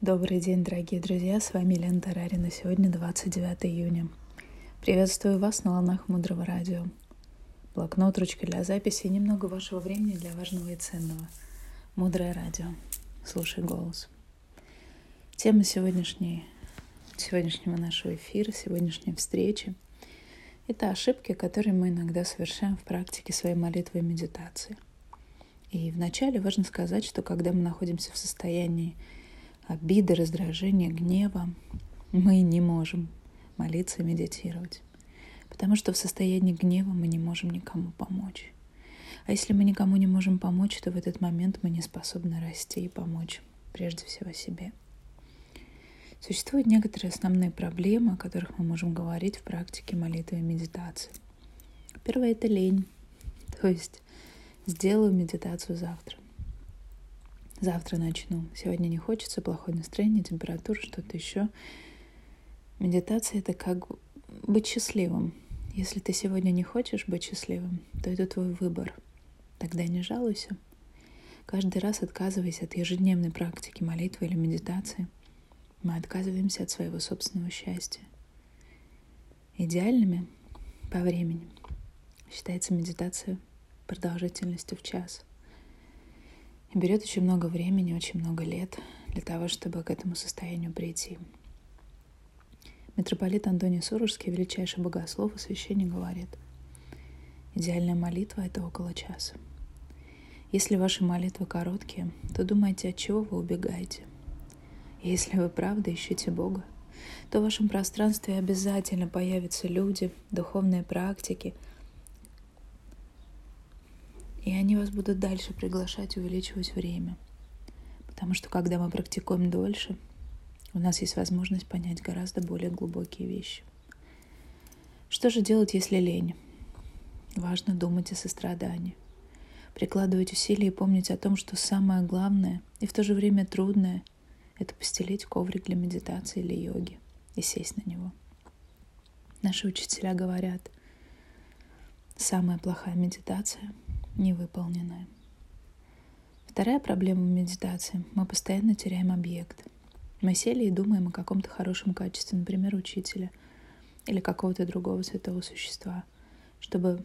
Добрый день, дорогие друзья, с вами Лена Тарарина. Сегодня 29 июня. Приветствую вас на волнах Мудрого Радио. Блокнот, ручка для записи и немного вашего времени для важного и ценного. Мудрое Радио. Слушай голос. Тема сегодняшней, сегодняшнего нашего эфира, сегодняшней встречи – это ошибки, которые мы иногда совершаем в практике своей молитвы и медитации. И вначале важно сказать, что когда мы находимся в состоянии обиды, раздражения, гнева, мы не можем молиться и медитировать. Потому что в состоянии гнева мы не можем никому помочь. А если мы никому не можем помочь, то в этот момент мы не способны расти и помочь прежде всего себе. Существуют некоторые основные проблемы, о которых мы можем говорить в практике молитвы и медитации. Первое — это лень. То есть сделаю медитацию завтра завтра начну. Сегодня не хочется, плохое настроение, температура, что-то еще. Медитация — это как быть счастливым. Если ты сегодня не хочешь быть счастливым, то это твой выбор. Тогда не жалуйся. Каждый раз отказываясь от ежедневной практики молитвы или медитации, мы отказываемся от своего собственного счастья. Идеальными по времени считается медитация продолжительностью в час — и берет очень много времени, очень много лет для того, чтобы к этому состоянию прийти. Митрополит Антоний Сурожский, величайший богослов и священник, говорит, идеальная молитва — это около часа. Если ваши молитвы короткие, то думайте, от чего вы убегаете. И если вы правда ищете Бога, то в вашем пространстве обязательно появятся люди, духовные практики — и они вас будут дальше приглашать увеличивать время. Потому что когда мы практикуем дольше, у нас есть возможность понять гораздо более глубокие вещи. Что же делать, если лень? Важно думать о сострадании. Прикладывать усилия и помнить о том, что самое главное и в то же время трудное — это постелить коврик для медитации или йоги и сесть на него. Наши учителя говорят, самая плохая медитация — невыполненное. Вторая проблема в медитации. Мы постоянно теряем объект. Мы сели и думаем о каком-то хорошем качестве, например, учителя или какого-то другого святого существа, чтобы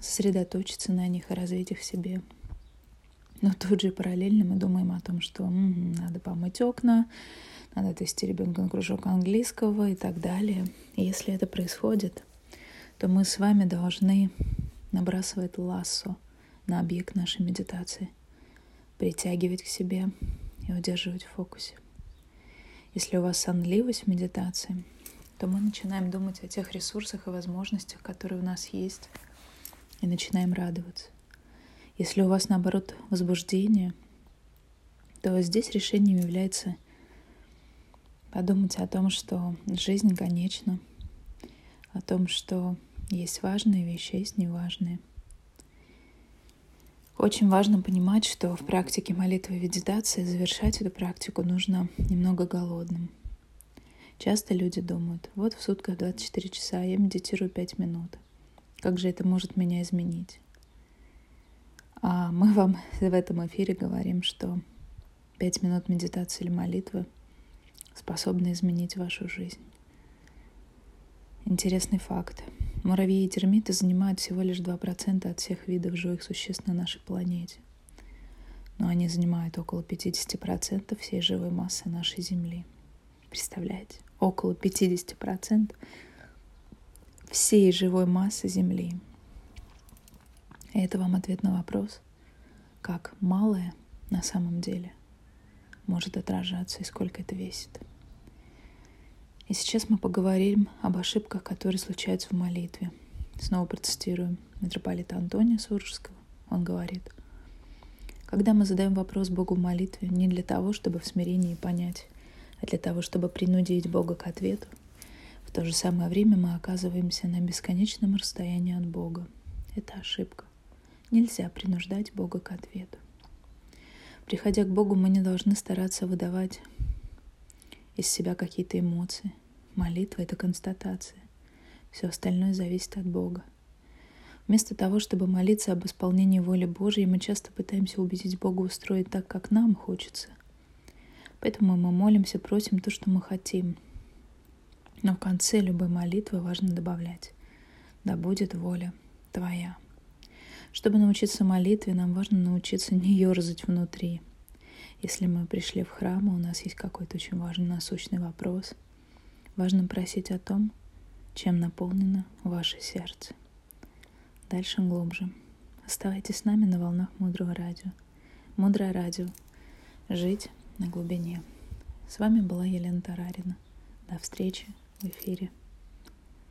сосредоточиться на них и развить их в себе. Но тут же параллельно мы думаем о том, что м-м, надо помыть окна, надо отвести ребенка на кружок английского и так далее. И если это происходит, то мы с вами должны набрасывать лассо на объект нашей медитации, притягивать к себе и удерживать в фокусе. Если у вас сонливость в медитации, то мы начинаем думать о тех ресурсах и возможностях, которые у нас есть, и начинаем радоваться. Если у вас, наоборот, возбуждение, то здесь решением является подумать о том, что жизнь конечна, о том, что есть важные вещи, есть неважные. Очень важно понимать, что в практике молитвы и медитации завершать эту практику нужно немного голодным. Часто люди думают, вот в сутках 24 часа я медитирую 5 минут. Как же это может меня изменить? А мы вам в этом эфире говорим, что 5 минут медитации или молитвы способны изменить вашу жизнь. Интересный факт. Муравьи и термиты занимают всего лишь 2% от всех видов живых существ на нашей планете. Но они занимают около 50% всей живой массы нашей Земли. Представляете? Около 50% всей живой массы Земли. И это вам ответ на вопрос, как малое на самом деле может отражаться и сколько это весит. И сейчас мы поговорим об ошибках, которые случаются в молитве. Снова процитируем митрополита Антония Суржского. Он говорит, когда мы задаем вопрос Богу в молитве не для того, чтобы в смирении понять, а для того, чтобы принудить Бога к ответу, в то же самое время мы оказываемся на бесконечном расстоянии от Бога. Это ошибка. Нельзя принуждать Бога к ответу. Приходя к Богу, мы не должны стараться выдавать из себя какие-то эмоции. Молитва — это констатация. Все остальное зависит от Бога. Вместо того, чтобы молиться об исполнении воли Божьей, мы часто пытаемся убедить Бога устроить так, как нам хочется. Поэтому мы молимся, просим то, что мы хотим. Но в конце любой молитвы важно добавлять «Да будет воля Твоя». Чтобы научиться молитве, нам важно научиться не ерзать внутри. Если мы пришли в храм, и у нас есть какой-то очень важный насущный вопрос, важно просить о том, чем наполнено ваше сердце. Дальше глубже. Оставайтесь с нами на волнах Мудрого Радио. Мудрое Радио. Жить на глубине. С вами была Елена Тарарина. До встречи в эфире.